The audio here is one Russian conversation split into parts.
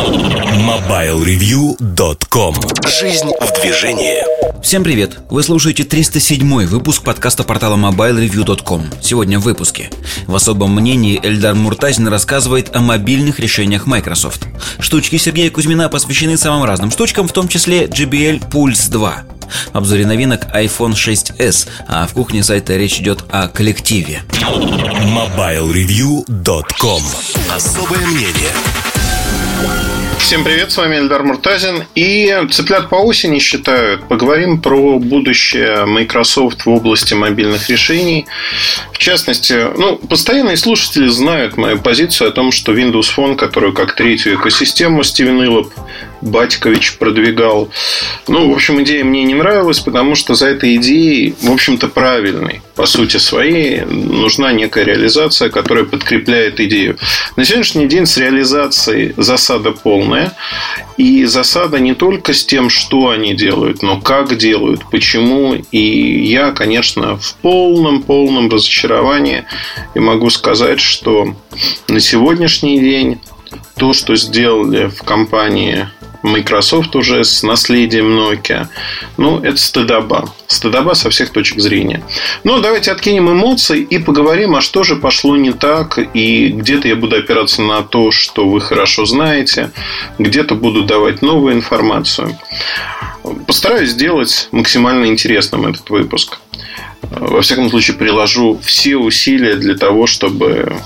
MobileReview.com Жизнь в движении. Всем привет! Вы слушаете 307 выпуск подкаста портала MobileReview.com Сегодня в выпуске. В особом мнении Эльдар Муртазин рассказывает о мобильных решениях Microsoft. Штучки Сергея Кузьмина посвящены самым разным штучкам, в том числе JBL Pulse 2 в обзоре новинок iPhone 6s, а в кухне сайта речь идет о коллективе. MobileReview.com Особое мнение Всем привет, с вами Эльдар Муртазин. И цыплят по осени считают. Поговорим про будущее Microsoft в области мобильных решений. В частности, ну, постоянные слушатели знают мою позицию о том, что Windows Phone, которую как третью экосистему Стивен Иллоп Батькович продвигал. Ну, в общем, идея мне не нравилась, потому что за этой идеей, в общем-то, правильной, по сути своей, нужна некая реализация, которая подкрепляет идею. На сегодняшний день с реализацией засада полная. И засада не только с тем, что они делают, но как делают, почему. И я, конечно, в полном-полном разочаровании. И могу сказать, что на сегодняшний день то, что сделали в компании Microsoft уже с наследием Nokia. Ну, это стыдоба. Стыдоба со всех точек зрения. Но давайте откинем эмоции и поговорим, а что же пошло не так. И где-то я буду опираться на то, что вы хорошо знаете. Где-то буду давать новую информацию. Постараюсь сделать максимально интересным этот выпуск. Во всяком случае, приложу все усилия для того, чтобы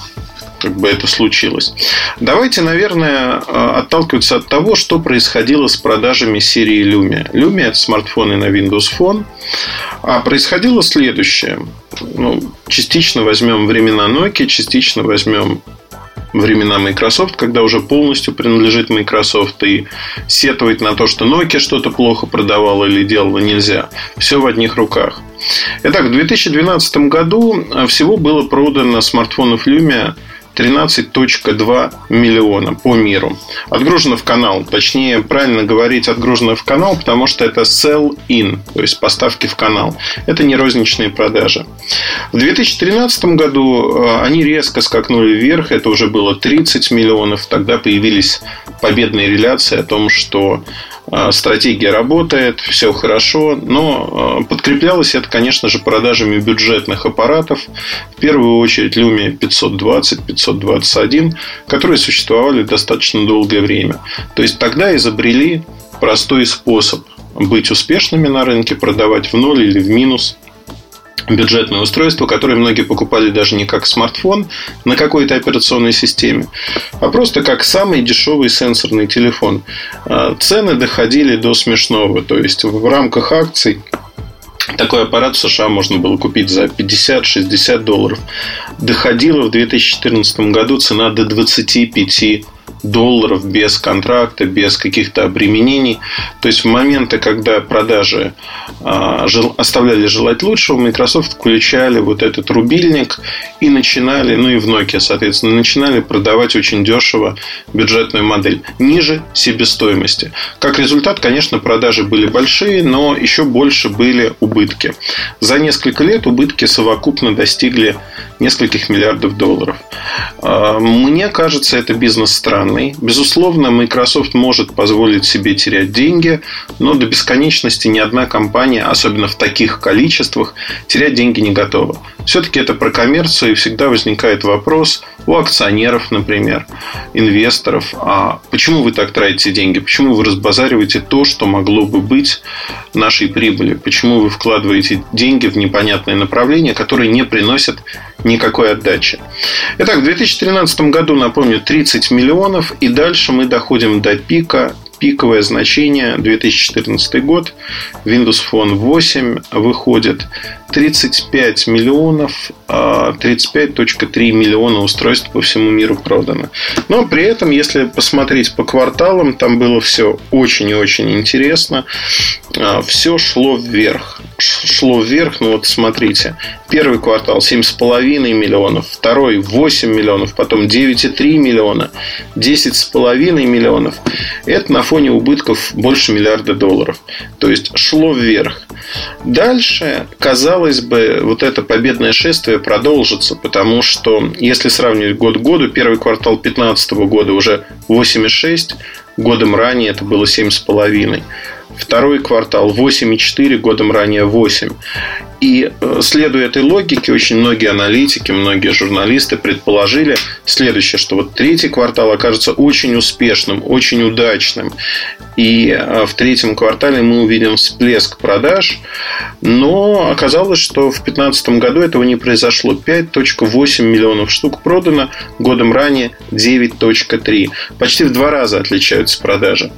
как бы это случилось. Давайте, наверное, э, отталкиваться от того, что происходило с продажами серии Lumia. Lumia – это смартфоны на Windows Phone. А происходило следующее. Ну, частично возьмем времена Nokia, частично возьмем времена Microsoft, когда уже полностью принадлежит Microsoft и сетовать на то, что Nokia что-то плохо продавала или делала нельзя. Все в одних руках. Итак, в 2012 году всего было продано смартфонов Lumia 13.2 миллиона по миру. Отгружено в канал. Точнее, правильно говорить отгружено в канал, потому что это sell-in, то есть поставки в канал. Это не розничные продажи. В 2013 году э, они резко скакнули вверх. Это уже было 30 миллионов. Тогда появились победные реляции о том, что стратегия работает, все хорошо, но а, подкреплялось это, конечно же, продажами бюджетных аппаратов, в первую очередь Lumia 520, 521, которые существовали достаточно долгое время. То есть тогда изобрели простой способ быть успешными на рынке, продавать в ноль или в минус бюджетное устройство, которое многие покупали даже не как смартфон на какой-то операционной системе, а просто как самый дешевый сенсорный телефон. А, цены доходили до смешного. То есть в рамках акций такой аппарат в США можно было купить за 50-60 долларов. Доходила в 2014 году цена до 25 долларов без контракта, без каких-то обременений. То есть в моменты, когда продажи а, оставляли желать лучшего, Microsoft включали вот этот рубильник и начинали, ну и в Nokia, соответственно, начинали продавать очень дешево бюджетную модель, ниже себестоимости. Как результат, конечно, продажи были большие, но еще больше были убытки. За несколько лет убытки совокупно достигли нескольких миллиардов долларов. А, мне кажется, это бизнес странный. Безусловно, Microsoft может позволить себе терять деньги, но до бесконечности ни одна компания, особенно в таких количествах, терять деньги не готова. Все-таки это про коммерцию, и всегда возникает вопрос у акционеров, например, инвесторов, а почему вы так тратите деньги? Почему вы разбазариваете то, что могло бы быть нашей прибылью? Почему вы вкладываете деньги в непонятное направление, которое не приносит никакой отдачи? Итак, в 2013 году, напомню, 30 миллионов, и дальше мы доходим до пика пиковое значение 2014 год. Windows Phone 8 выходит 35 миллионов, 35.3 а, миллиона устройств по всему миру продано. Но при этом, если посмотреть по кварталам, там было все очень и очень интересно. А, все шло вверх. Шло вверх, ну вот смотрите. Первый квартал 7,5 миллионов, второй 8 миллионов, потом 9,3 миллиона, 10,5 миллионов. Это на фоне убытков больше миллиарда долларов. То есть шло вверх. Дальше, казалось бы, вот это победное шествие продолжится, потому что если сравнивать год к году, первый квартал 2015 года уже 8,6, годом ранее это было 7,5. Второй квартал 8,4, годом ранее 8. И э, следуя этой логике, очень многие аналитики, многие журналисты предположили следующее, что вот третий квартал окажется очень успешным, очень удачным. И э, в третьем квартале мы увидим всплеск продаж. Но оказалось, что в 2015 году этого не произошло. 5.8 миллионов штук продано, годом ранее 9.3. Почти в два раза отличаются продажи.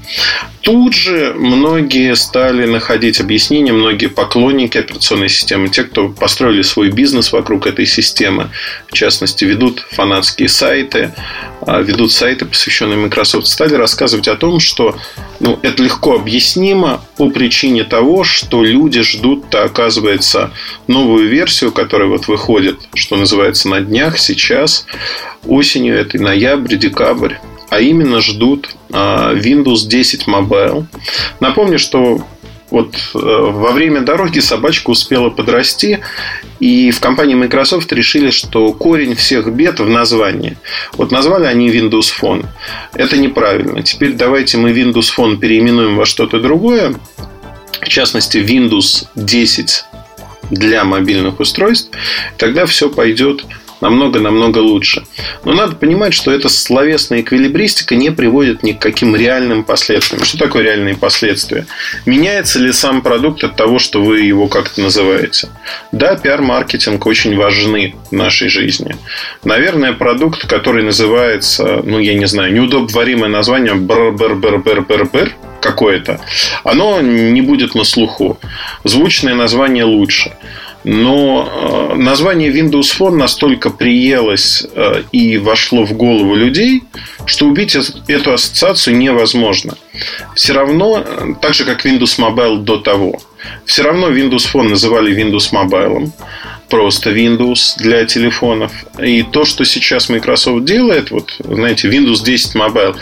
Тут же многие стали находить объяснения, многие поклонники операционной системы, те, кто построили свой бизнес вокруг этой системы, в частности, ведут фанатские сайты, а, ведут сайты, посвященные Microsoft, стали рассказывать о том, что ну, это легко объяснимо по причине того, что люди ждут-то, оказывается, новую версию, которая вот выходит, что называется, на днях, сейчас, осенью, это ноябрь, декабрь а именно ждут а, Windows 10 Mobile. Напомню, что вот э, во время дороги собачка успела подрасти, и в компании Microsoft решили, что корень всех бед в названии. Вот назвали они Windows Phone. Это неправильно. Теперь давайте мы Windows Phone переименуем во что-то другое. В частности, Windows 10 для мобильных устройств. Тогда все пойдет намного-намного лучше. Но надо понимать, что эта словесная эквилибристика не приводит ни к каким реальным последствиям. Что такое реальные последствия? Меняется ли сам продукт от того, что вы его как-то называете? Да, пиар-маркетинг очень важны в нашей жизни. Наверное, продукт, который называется, ну, я не знаю, неудобоваримое название бр-бр-бр-бр-бр-бр, какое-то, оно не будет на слуху. Звучное название лучше. Но э, название Windows Phone настолько приелось э, и вошло в голову людей, что убить эту ассоциацию невозможно. Все равно, э, так же как Windows Mobile до того, все равно Windows Phone называли Windows Mobile просто Windows для телефонов. И то, что сейчас Microsoft делает, вот, знаете, Windows 10 Mobile,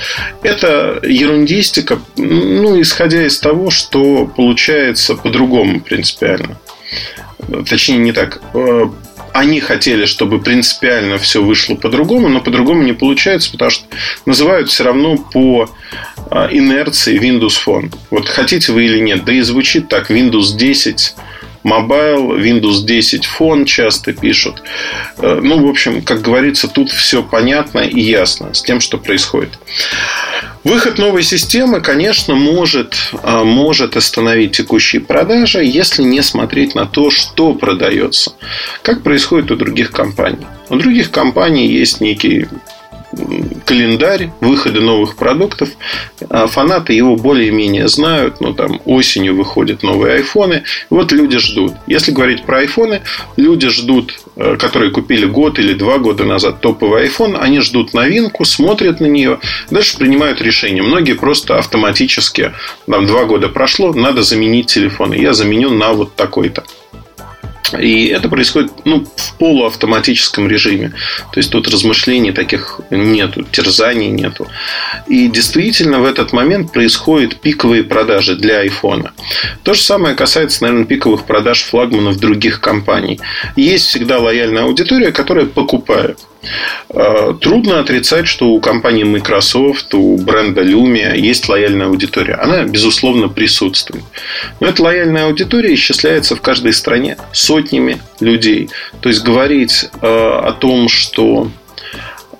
это ерундистика, ну, исходя из того, что получается по-другому принципиально точнее не так, э, они хотели, чтобы принципиально все вышло по-другому, но по-другому не получается, потому что называют все равно по э, инерции Windows Phone. Вот хотите вы или нет. Да и звучит так Windows 10 Mobile, Windows 10 Phone часто пишут. Э, ну, в общем, как говорится, тут все понятно и ясно с тем, что происходит. Выход новой системы, конечно, может, а, может остановить текущие продажи, если не смотреть на то, что продается. Как происходит у других компаний. У других компаний есть некий календарь выхода новых продуктов. А фанаты его более-менее знают. Ну, там осенью выходят новые айфоны. Вот люди ждут. Если говорить про айфоны, люди ждут, которые купили год или два года назад топовый iPhone, они ждут новинку, смотрят на нее, дальше принимают решение. Многие просто автоматически, там два года прошло, надо заменить телефон. Я заменю на вот такой-то. И это происходит ну, в полуавтоматическом режиме. То есть тут размышлений таких нету, терзаний нету. И действительно в этот момент происходят пиковые продажи для айфона. То же самое касается, наверное, пиковых продаж флагманов других компаний. Есть всегда лояльная аудитория, которая покупает. Э, трудно отрицать, что у компании Microsoft, у бренда Lumia есть лояльная аудитория. Она, безусловно, присутствует. Но эта лояльная аудитория исчисляется в каждой стране сотнями людей. То есть говорить э, о том, что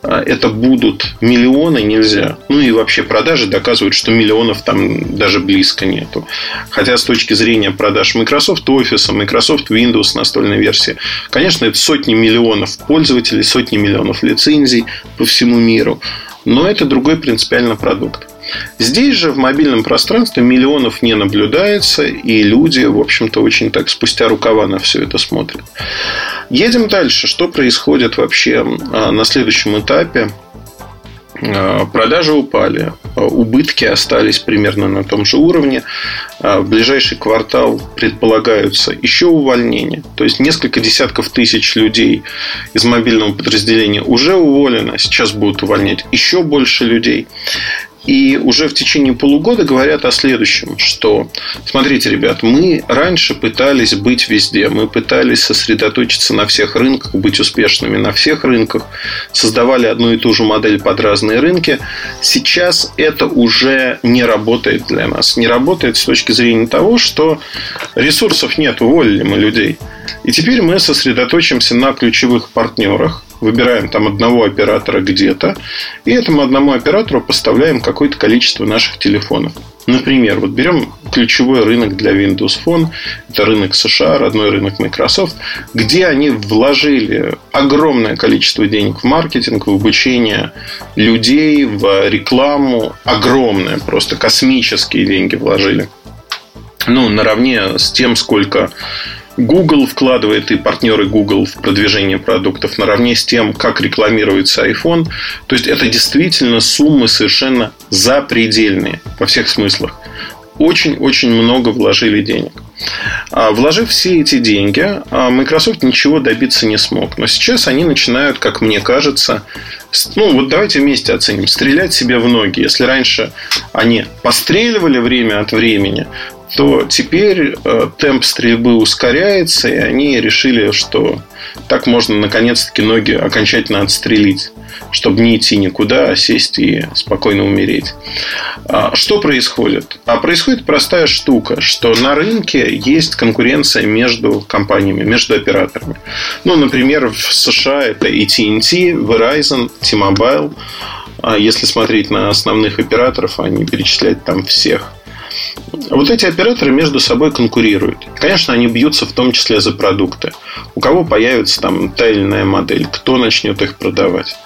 это будут миллионы, нельзя. Ну и вообще продажи доказывают, что миллионов там даже близко нету. Хотя с точки зрения продаж Microsoft Office, Microsoft Windows настольной версии, конечно, это сотни миллионов пользователей, сотни миллионов лицензий по всему миру. Но это другой принципиально продукт. Здесь же в мобильном пространстве миллионов не наблюдается, и люди, в общем-то, очень так спустя рукава на все это смотрят. Едем дальше. Что происходит вообще а, на следующем этапе? А, продажи упали, а, убытки остались примерно на том же уровне. В ближайший квартал предполагаются еще увольнения. То есть несколько десятков тысяч людей из мобильного подразделения уже уволено. Сейчас будут увольнять еще больше людей. И уже в течение полугода говорят о следующем, что, смотрите, ребят, мы раньше пытались быть везде, мы пытались сосредоточиться на всех рынках, быть успешными на всех рынках, создавали одну и ту же модель под разные рынки. Сейчас это уже не работает для нас. Не работает с точки зрения того, что ресурсов нет, уволили мы людей. И теперь мы сосредоточимся на ключевых партнерах, выбираем там одного оператора где-то, и этому одному оператору поставляем какое-то количество наших телефонов. Например, вот берем ключевой рынок для Windows Phone, это рынок США, родной рынок Microsoft, где они вложили огромное количество денег в маркетинг, в обучение людей, в рекламу, огромное, просто космические деньги вложили. Ну, наравне с тем, сколько Google вкладывает и партнеры Google в продвижение продуктов наравне с тем, как рекламируется iPhone. То есть это действительно суммы совершенно запредельные во всех смыслах. Очень-очень много вложили денег. А, вложив все эти деньги, а, Microsoft ничего добиться не смог. Но сейчас они начинают, как мне кажется, ну вот давайте вместе оценим, стрелять себе в ноги. Если раньше они постреливали время от времени, то теперь э, темп стрельбы ускоряется, и они решили, что так можно наконец-таки ноги окончательно отстрелить, чтобы не идти никуда, а сесть и спокойно умереть. А что происходит? А происходит простая штука, что на рынке есть конкуренция между компаниями, между операторами. Ну, например, в США это AT&T, Verizon, T-Mobile. А если смотреть на основных операторов, они перечислять там всех – вот эти операторы между собой конкурируют. Конечно, они бьются в том числе за продукты. У кого появится там та или иная модель, кто начнет их продавать.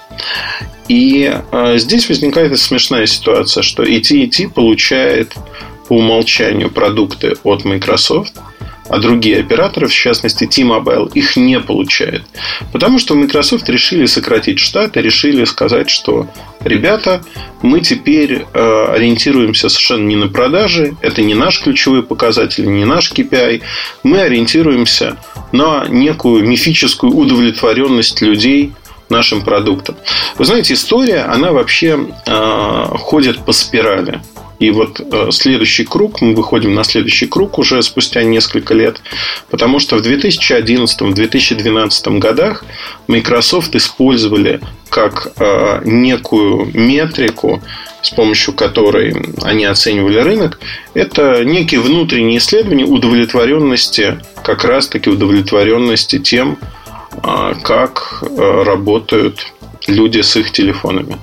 И э, здесь возникает смешная ситуация, что AT&T получает по умолчанию продукты от Microsoft – а другие операторы, в частности T-Mobile, их не получают. Потому что Microsoft решили сократить штаты, решили сказать, что ребята, мы теперь э, ориентируемся совершенно не на продажи, это не наш ключевой показатель, не наш KPI, мы ориентируемся на некую мифическую удовлетворенность людей нашим продуктом. Вы знаете, история, она вообще э, ходит по спирали. И вот э, следующий круг, мы выходим на следующий круг уже спустя несколько лет, потому что в 2011-2012 годах Microsoft использовали как э, некую метрику, с помощью которой они оценивали рынок, это некие внутренние исследования удовлетворенности, как раз-таки удовлетворенности тем, э, как работают люди с их телефонами.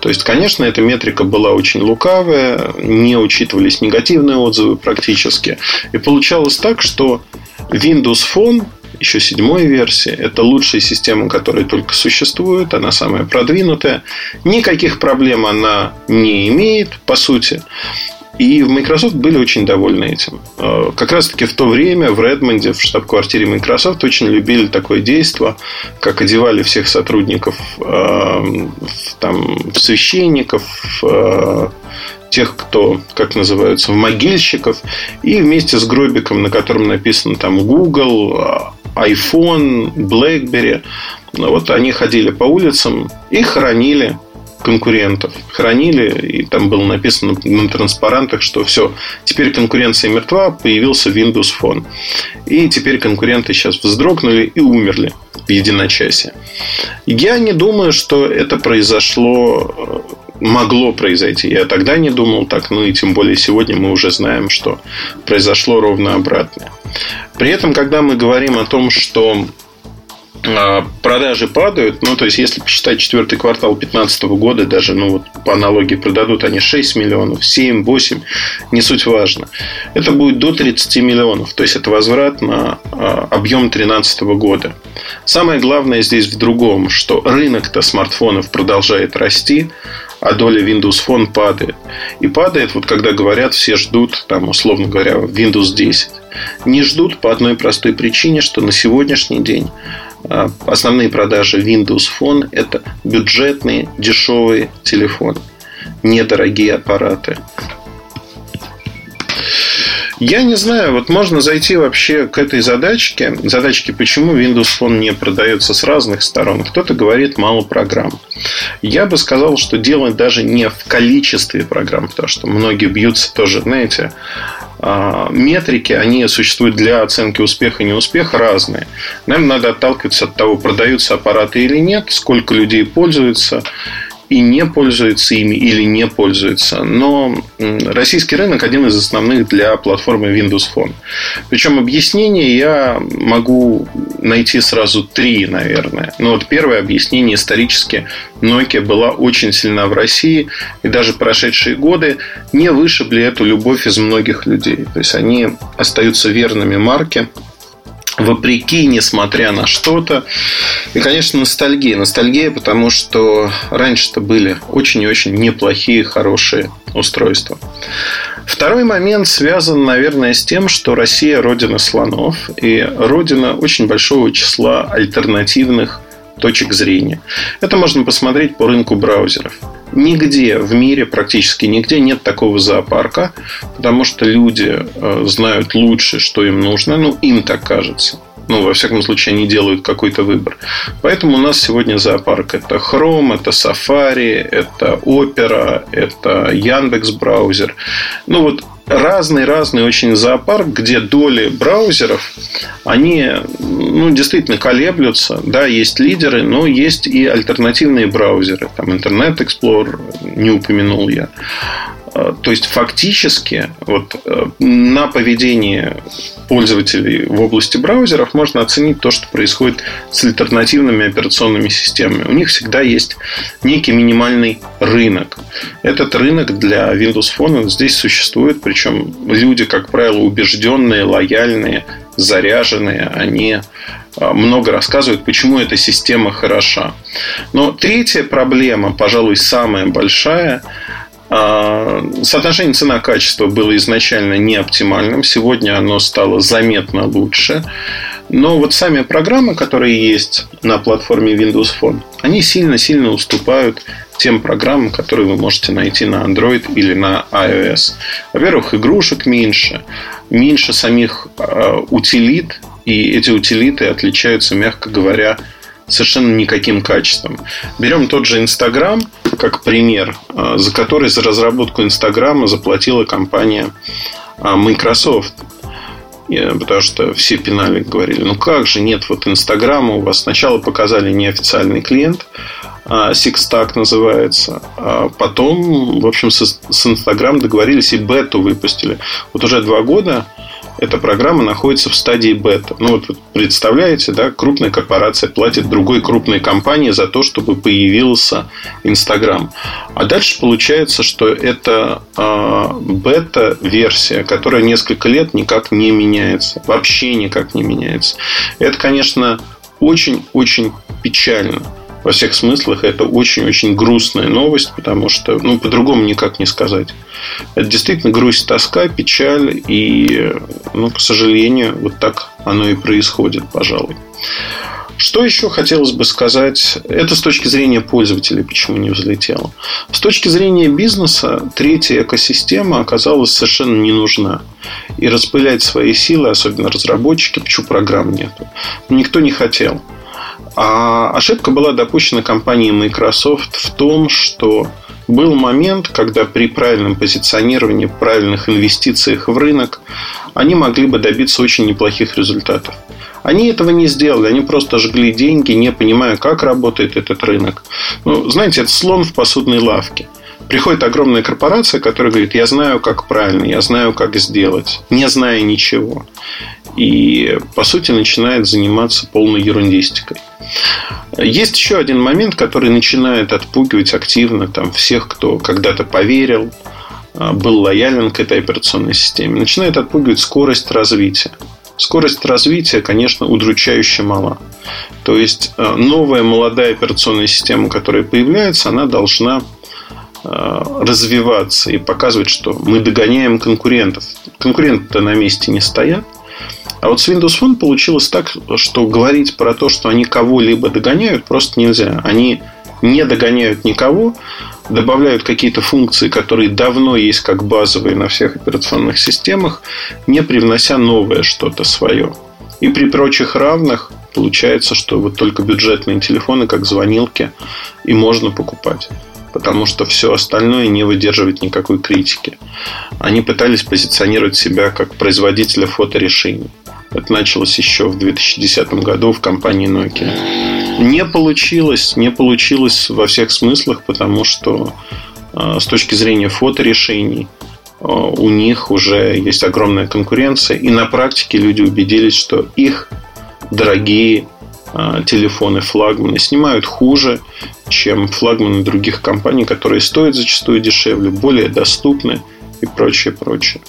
То есть, конечно, эта метрика была очень лукавая, не учитывались негативные отзывы практически. И получалось так, что Windows Phone еще седьмой версии. Это лучшая система, которая только существует. Она самая продвинутая. Никаких проблем она не имеет, по сути. И в Microsoft были очень довольны этим. Э, как раз таки в то время в Редмонде, в штаб-квартире Microsoft, очень любили такое действие, как одевали всех сотрудников э, там, в священников, э, тех, кто, как называются, в могильщиков, и вместе с гробиком, на котором написано там Google, iPhone, BlackBerry, вот они ходили по улицам и хоронили конкурентов хранили, и там было написано на транспарантах, что все, теперь конкуренция мертва, появился Windows Phone. И теперь конкуренты сейчас вздрогнули и умерли в единочасье. Я не думаю, что это произошло могло произойти. Я тогда не думал так, ну и тем более сегодня мы уже знаем, что произошло ровно обратное. При этом, когда мы говорим о том, что продажи падают. Ну, то есть, если посчитать четвертый квартал 2015 года, даже, ну, вот по аналогии продадут они 6 миллионов, 7, 8, не суть важно. Это будет до 30 миллионов. То есть, это возврат на а, объем 2013 года. Самое главное здесь в другом, что рынок-то смартфонов продолжает расти, а доля Windows Phone падает. И падает, вот когда говорят, все ждут, там, условно говоря, Windows 10. Не ждут по одной простой причине, что на сегодняшний день а, основные продажи Windows Phone – это бюджетные, дешевые телефоны, недорогие аппараты. Я не знаю, вот можно зайти вообще к этой задачке. Задачке, почему Windows Phone не продается с разных сторон. Кто-то говорит мало программ. Я бы сказал, что дело даже не в количестве программ, потому что многие бьются тоже, знаете, а, метрики, они существуют для оценки успеха и неуспеха разные. Наверное, надо отталкиваться от того, продаются аппараты или нет, сколько людей пользуются и не пользуется ими или не пользуется. Но российский рынок один из основных для платформы Windows Phone. Причем объяснение я могу найти сразу три, наверное. Но вот первое объяснение исторически Nokia была очень сильна в России, и даже прошедшие годы не вышибли эту любовь из многих людей. То есть они остаются верными марке, вопреки, несмотря на что-то. И, конечно, ностальгия. Ностальгия, потому что раньше-то были очень и очень неплохие, хорошие устройства. Второй момент связан, наверное, с тем, что Россия – родина слонов и родина очень большого числа альтернативных точек зрения. Это можно посмотреть по рынку браузеров. Нигде в мире, практически нигде нет такого зоопарка, потому что люди э, знают лучше, что им нужно, ну, им так кажется. Ну, во всяком случае, они делают какой-то выбор. Поэтому у нас сегодня зоопарк. Это Chrome, это Safari, это Opera, это Яндекс браузер. Ну, вот разный-разный очень зоопарк, где доли браузеров, они ну, действительно колеблются. Да, есть лидеры, но есть и альтернативные браузеры. Там Internet Explorer не упомянул я. А, то есть фактически вот, э, на поведение пользователей в области браузеров можно оценить то, что происходит с альтернативными операционными системами. У них всегда есть некий минимальный рынок. Этот рынок для Windows Phone здесь существует, причем люди, как правило, убежденные, лояльные, заряженные, они а, много рассказывают, почему эта система хороша. Но третья проблема, пожалуй, самая большая, соотношение цена-качество было изначально не оптимальным. Сегодня оно стало заметно лучше. Но вот сами программы, которые есть на платформе Windows Phone, они сильно-сильно уступают тем программам, которые вы можете найти на Android или на iOS. Во-первых, игрушек меньше, меньше самих э, утилит, и эти утилиты отличаются, мягко говоря, совершенно никаким качеством. Берем тот же Инстаграм как пример, а, за который за разработку Инстаграма заплатила компания а, Microsoft. Потому что все пинали, говорили, ну как же, нет вот Инстаграма, у вас сначала показали неофициальный клиент, Sixtack называется. А потом, в общем, с Инстаграм договорились и бету выпустили. Вот уже два года эта программа находится в стадии бета. Ну, вот представляете, да, крупная корпорация платит другой крупной компании за то, чтобы появился Инстаграм. А дальше получается, что это э, бета-версия, которая несколько лет никак не меняется. Вообще никак не меняется. Это, конечно, очень-очень печально во всех смыслах это очень-очень грустная новость, потому что, ну, по-другому никак не сказать. Это действительно грусть, тоска, печаль, и, ну, к сожалению, вот так оно и происходит, пожалуй. Что еще хотелось бы сказать? Это с точки зрения пользователей, почему не взлетело. С точки зрения бизнеса, третья экосистема оказалась совершенно не нужна. И распылять свои силы, особенно разработчики, почему программ нету, никто не хотел. А ошибка была допущена компанией Microsoft в том, что был момент, когда при правильном позиционировании, правильных инвестициях в рынок, они могли бы добиться очень неплохих результатов. Они этого не сделали, они просто жгли деньги, не понимая, как работает этот рынок. Ну, знаете, это слон в посудной лавке. Приходит огромная корпорация, которая говорит, я знаю, как правильно, я знаю, как сделать, не зная ничего. И, по сути, начинает заниматься полной ерундистикой. Есть еще один момент, который начинает отпугивать активно там, всех, кто когда-то поверил, а, был лоялен к этой операционной системе. Начинает отпугивать скорость развития. Скорость развития, конечно, удручающе мала. То есть а, новая молодая операционная система, которая появляется, она должна развиваться и показывать, что мы догоняем конкурентов. Конкуренты на месте не стоят. А вот с Windows Phone получилось так, что говорить про то, что они кого-либо догоняют, просто нельзя. Они не догоняют никого, добавляют какие-то функции, которые давно есть как базовые на всех операционных системах, не привнося новое что-то свое. И при прочих равных получается, что вот только бюджетные телефоны, как звонилки, и можно покупать. Потому что все остальное не выдерживает никакой критики. Они пытались позиционировать себя как производителя фоторешений. Это началось еще в 2010 году в компании Nokia. Не получилось, не получилось во всех смыслах, потому что а, с точки зрения фоторешений а, у них уже есть огромная конкуренция. И на практике люди убедились, что их дорогие телефоны флагманы снимают хуже, чем флагманы других компаний, которые стоят зачастую дешевле, более доступны и прочее, прочее.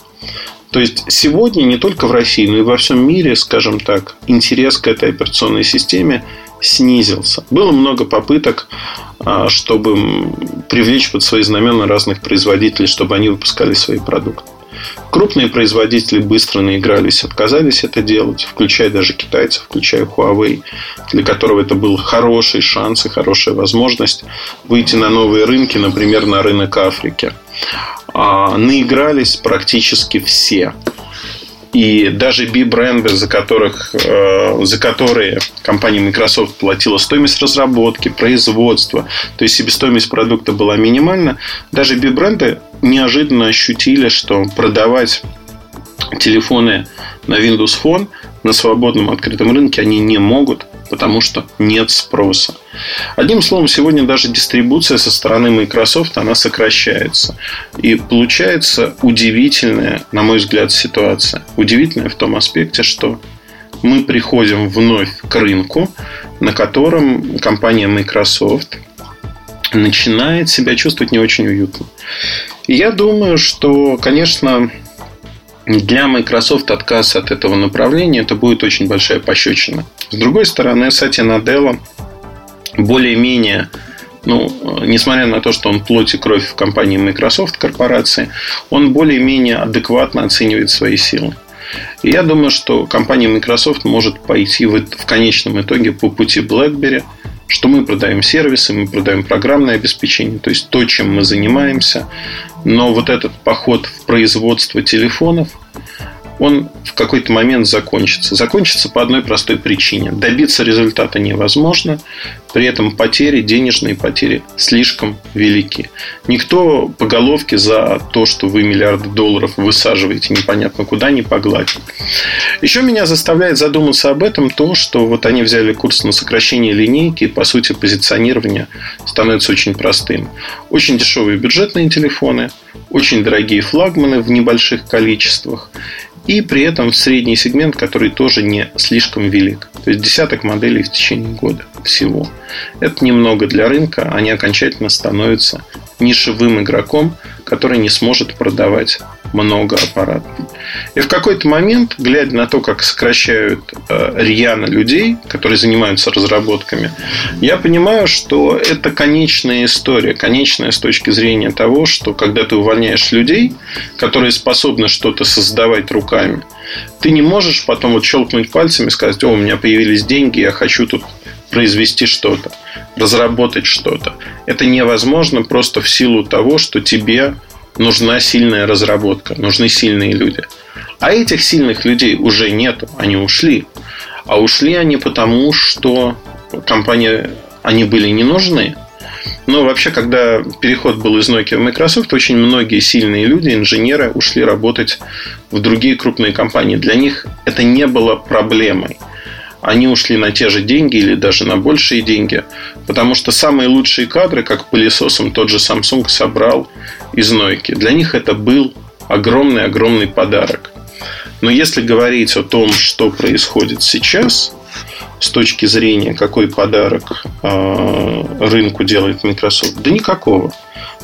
То есть сегодня не только в России, но и во всем мире, скажем так, интерес к этой операционной системе снизился. Было много попыток, а, чтобы привлечь под свои знамена разных производителей, чтобы они выпускали свои продукты. Крупные производители быстро наигрались, отказались это делать, включая даже китайцев, включая Huawei, для которого это был хороший шанс и хорошая возможность выйти на новые рынки, например, на рынок Африки. А, наигрались практически все. И даже B-бренды, за, которых, э, за которые компания Microsoft платила стоимость разработки, производства, то есть себестоимость продукта была минимальна, даже B-бренды неожиданно ощутили, что продавать телефоны на Windows Phone на свободном открытом рынке они не могут, потому что нет спроса. Одним словом, сегодня даже дистрибуция со стороны Microsoft, она сокращается. И получается удивительная, на мой взгляд, ситуация. Удивительная в том аспекте, что мы приходим вновь к рынку, на котором компания Microsoft начинает себя чувствовать не очень уютно. И я думаю, что, конечно, для Microsoft отказ от этого направления это будет очень большая пощечина. С другой стороны, Сати Наделла более-менее ну, несмотря на то, что он плоть и кровь в компании Microsoft корпорации, он более-менее адекватно оценивает свои силы. И я думаю, что компания Microsoft может пойти в, в конечном итоге по пути BlackBerry, что мы продаем сервисы, мы продаем программное обеспечение, то есть то, чем мы занимаемся. Но вот этот поход в производство телефонов, он в какой-то момент закончится. Закончится по одной простой причине. Добиться результата невозможно, при этом потери, денежные потери слишком велики. Никто по головке за то, что вы миллиарды долларов высаживаете непонятно куда, не погладит. Еще меня заставляет задуматься об этом то, что вот они взяли курс на сокращение линейки, и по сути позиционирование становится очень простым. Очень дешевые бюджетные телефоны, очень дорогие флагманы в небольших количествах и при этом средний сегмент, который тоже не слишком велик. То есть десяток моделей в течение года всего. Это немного для рынка, они окончательно становятся нишевым игроком, который не сможет продавать много аппаратов. И в какой-то момент, глядя на то, как сокращают э, рьяно людей, которые занимаются разработками, я понимаю, что это конечная история, конечная с точки зрения того, что когда ты увольняешь людей, которые способны что-то создавать руками, ты не можешь потом вот щелкнуть пальцами и сказать, о, у меня появились деньги, я хочу тут произвести что-то, разработать что-то. Это невозможно просто в силу того, что тебе нужна сильная разработка, нужны сильные люди. А этих сильных людей уже нету, они ушли. А ушли они потому, что компания, они были не нужны. Но вообще, когда переход был из Nokia в Microsoft, очень многие сильные люди, инженеры, ушли работать в другие крупные компании. Для них это не было проблемой они ушли на те же деньги или даже на большие деньги, потому что самые лучшие кадры, как пылесосом тот же Samsung собрал из Nokia. Для них это был огромный-огромный подарок. Но если говорить о том, что происходит сейчас, с точки зрения, какой подарок э, рынку делает Microsoft, да никакого.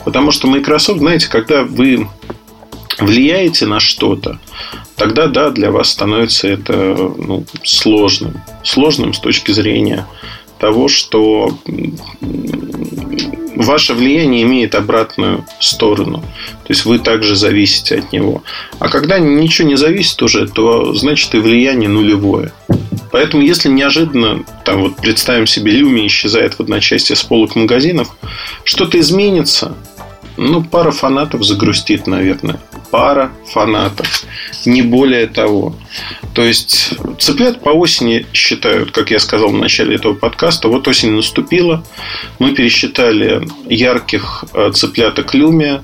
Потому что Microsoft, знаете, когда вы влияете на что-то, тогда да, для вас становится это ну, сложным. Сложным с точки зрения того, что ваше влияние имеет обратную сторону. То есть вы также зависите от него. А когда ничего не зависит уже, то значит и влияние нулевое. Поэтому, если неожиданно, там вот представим себе, Люми исчезает в одночасье с полок магазинов, что-то изменится, ну, пара фанатов загрустит, наверное. Пара фанатов. Не более того. То есть, цыплят по осени считают, как я сказал в начале этого подкаста, вот осень наступила, мы пересчитали ярких э, цыпляток Люмия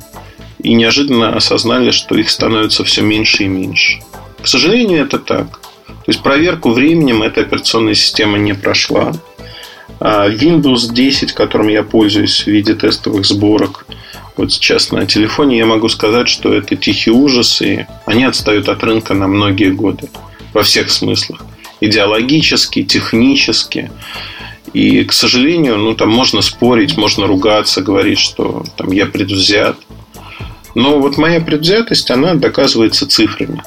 и неожиданно осознали, что их становится все меньше и меньше. К сожалению, это так. То есть проверку временем эта операционная система не прошла. А Windows 10, которым я пользуюсь в виде тестовых сборок, вот сейчас на телефоне я могу сказать, что это тихий ужас, и они отстают от рынка на многие годы. Во всех смыслах. Идеологически, технически. И, к сожалению, ну, там можно спорить, можно ругаться, говорить, что там, я предвзят. Но вот моя предвзятость, она доказывается цифрами.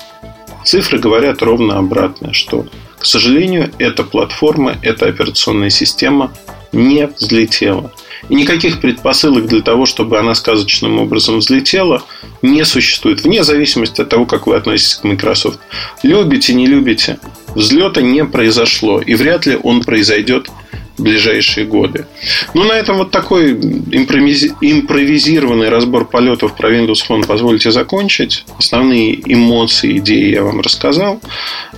Цифры говорят ровно обратное, что, к сожалению, эта платформа, эта операционная система не взлетела. И никаких предпосылок для того, чтобы она сказочным образом взлетела, не существует. Вне зависимости от того, как вы относитесь к Microsoft. Любите, не любите. Взлета не произошло. И вряд ли он произойдет ближайшие годы. Ну, на этом вот такой импровизированный разбор полетов про Windows Phone позвольте закончить. Основные эмоции, идеи я вам рассказал.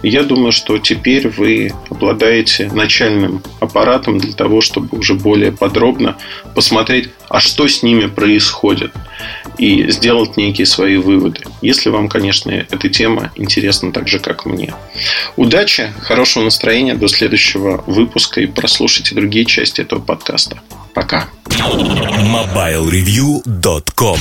Я думаю, что теперь вы обладаете начальным аппаратом для того, чтобы уже более подробно посмотреть, а что с ними происходит и сделать некие свои выводы. Если вам, конечно, эта тема интересна так же, как мне. Удачи, хорошего настроения, до следующего выпуска и прослушайте другие части этого подкаста. Пока. MobileReview.com